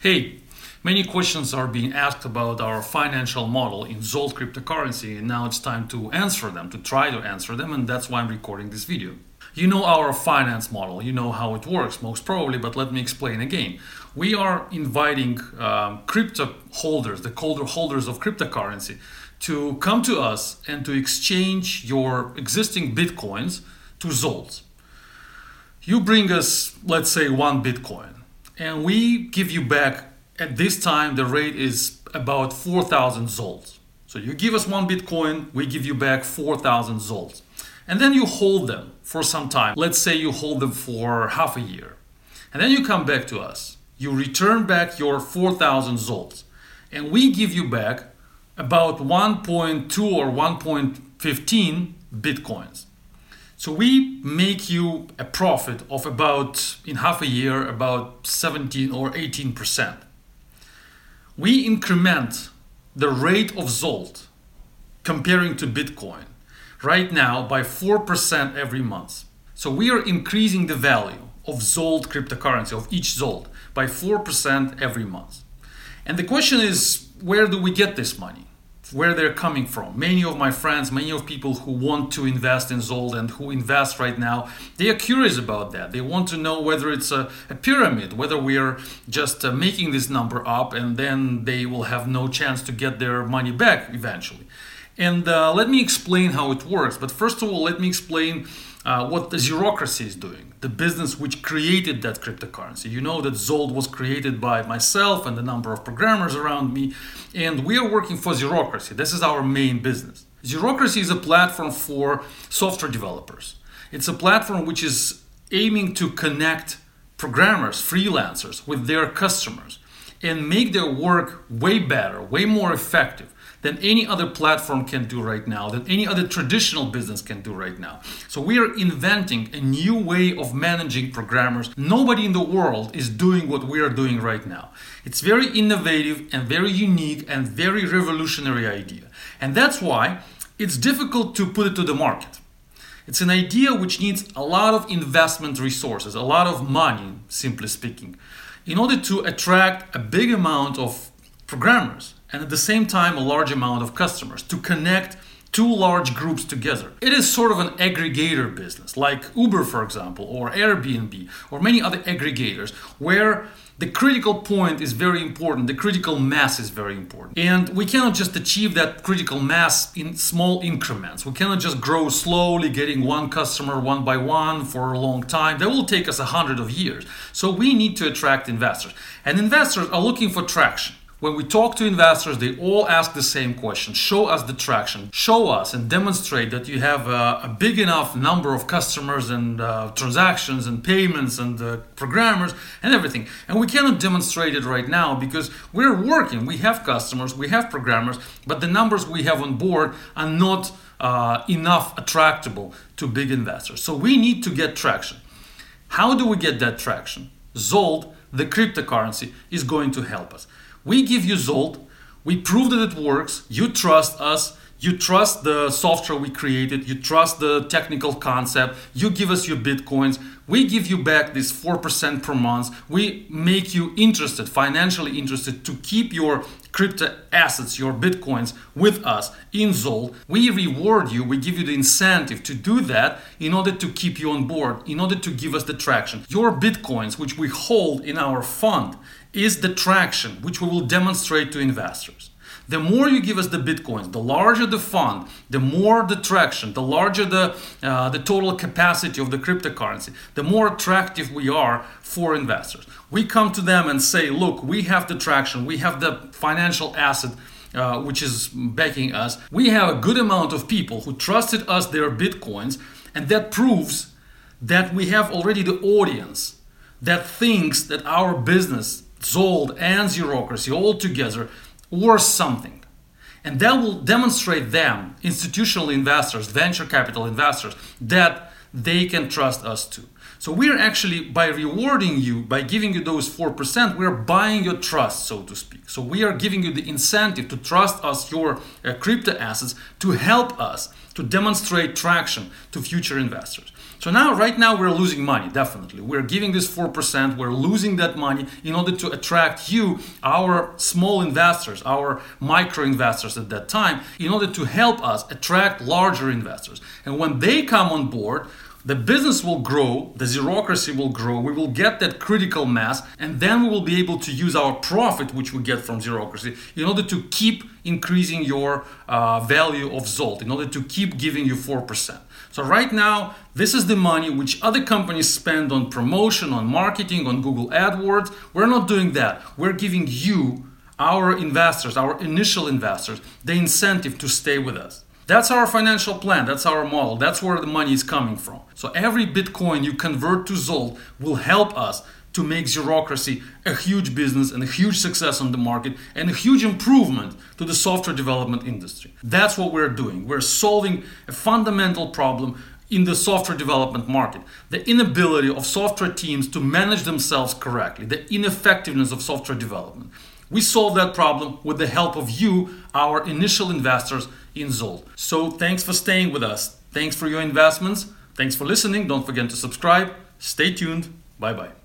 Hey, many questions are being asked about our financial model in Zold cryptocurrency, and now it's time to answer them, to try to answer them, and that's why I'm recording this video. You know our finance model, you know how it works most probably, but let me explain again. We are inviting um, crypto holders, the holders of cryptocurrency, to come to us and to exchange your existing bitcoins to Zold. You bring us, let's say, one bitcoin and we give you back at this time the rate is about 4000 zolds so you give us one bitcoin we give you back 4000 zolds and then you hold them for some time. Let's say you hold them for half a year. And then you come back to us. You return back your 4000 zolts and we give you back about 1.2 or 1.15 bitcoins so we make you a profit of about, in half a year, about 17 or 18%. We increment the rate of Zold comparing to Bitcoin right now by 4% every month. So we are increasing the value of Zold cryptocurrency, of each Zold, by 4% every month. And the question is, where do we get this money? Where they're coming from. Many of my friends, many of people who want to invest in Zold and who invest right now, they are curious about that. They want to know whether it's a, a pyramid, whether we are just uh, making this number up and then they will have no chance to get their money back eventually. And uh, let me explain how it works. But first of all, let me explain uh, what the Zerocracy is doing, the business which created that cryptocurrency. You know that Zold was created by myself and a number of programmers around me, and we are working for Zerocracy. This is our main business. Zerocracy is a platform for software developers. It's a platform which is aiming to connect programmers, freelancers, with their customers and make their work way better, way more effective than any other platform can do right now, than any other traditional business can do right now. So we are inventing a new way of managing programmers. Nobody in the world is doing what we are doing right now. It's very innovative and very unique and very revolutionary idea. And that's why it's difficult to put it to the market. It's an idea which needs a lot of investment resources, a lot of money, simply speaking, in order to attract a big amount of programmers and at the same time a large amount of customers to connect two large groups together. It is sort of an aggregator business, like Uber, for example, or Airbnb, or many other aggregators, where the critical point is very important, the critical mass is very important. And we cannot just achieve that critical mass in small increments. We cannot just grow slowly, getting one customer one by one for a long time. That will take us a hundred of years. So we need to attract investors. And investors are looking for traction. When we talk to investors, they all ask the same question Show us the traction. Show us and demonstrate that you have a, a big enough number of customers and uh, transactions and payments and uh, programmers and everything. And we cannot demonstrate it right now because we're working. We have customers, we have programmers, but the numbers we have on board are not uh, enough attractable to big investors. So we need to get traction. How do we get that traction? Zold, the cryptocurrency, is going to help us. We give you Zold, we prove that it works, you trust us, you trust the software we created, you trust the technical concept, you give us your bitcoins, we give you back this 4% per month, we make you interested, financially interested to keep your crypto assets, your bitcoins with us in Zold. We reward you, we give you the incentive to do that in order to keep you on board, in order to give us the traction. Your bitcoins, which we hold in our fund, is the traction which we will demonstrate to investors. The more you give us the bitcoins, the larger the fund, the more the traction, the larger the, uh, the total capacity of the cryptocurrency, the more attractive we are for investors. We come to them and say, look, we have the traction, we have the financial asset. Uh, which is backing us. We have a good amount of people who trusted us their bitcoins, and that proves that we have already the audience that thinks that our business Zold and Zerocracy all together worth something. And that will demonstrate them, institutional investors, venture capital investors, that they can trust us too. So we're actually, by rewarding you, by giving you those 4%, we're buying your trust, so to speak. So we are giving you the incentive to trust us your uh, crypto assets to help us to demonstrate traction to future investors. So now, right now, we're losing money, definitely. We're giving this 4%, we're losing that money in order to attract you, our small investors, our micro investors at that time, in order to help us attract larger investors. And when they come on board, the business will grow, the Zerocracy will grow, we will get that critical mass, and then we will be able to use our profit, which we get from Zerocracy, in order to keep increasing your uh, value of Zold, in order to keep giving you 4%. So, right now, this is the money which other companies spend on promotion, on marketing, on Google AdWords. We're not doing that. We're giving you, our investors, our initial investors, the incentive to stay with us. That's our financial plan, that's our model, that's where the money is coming from. So every Bitcoin you convert to Zold will help us to make Zerocracy a huge business and a huge success on the market and a huge improvement to the software development industry. That's what we're doing. We're solving a fundamental problem in the software development market the inability of software teams to manage themselves correctly, the ineffectiveness of software development. We solved that problem with the help of you, our initial investors in Zold. So thanks for staying with us. Thanks for your investments. Thanks for listening. Don't forget to subscribe. Stay tuned. Bye bye.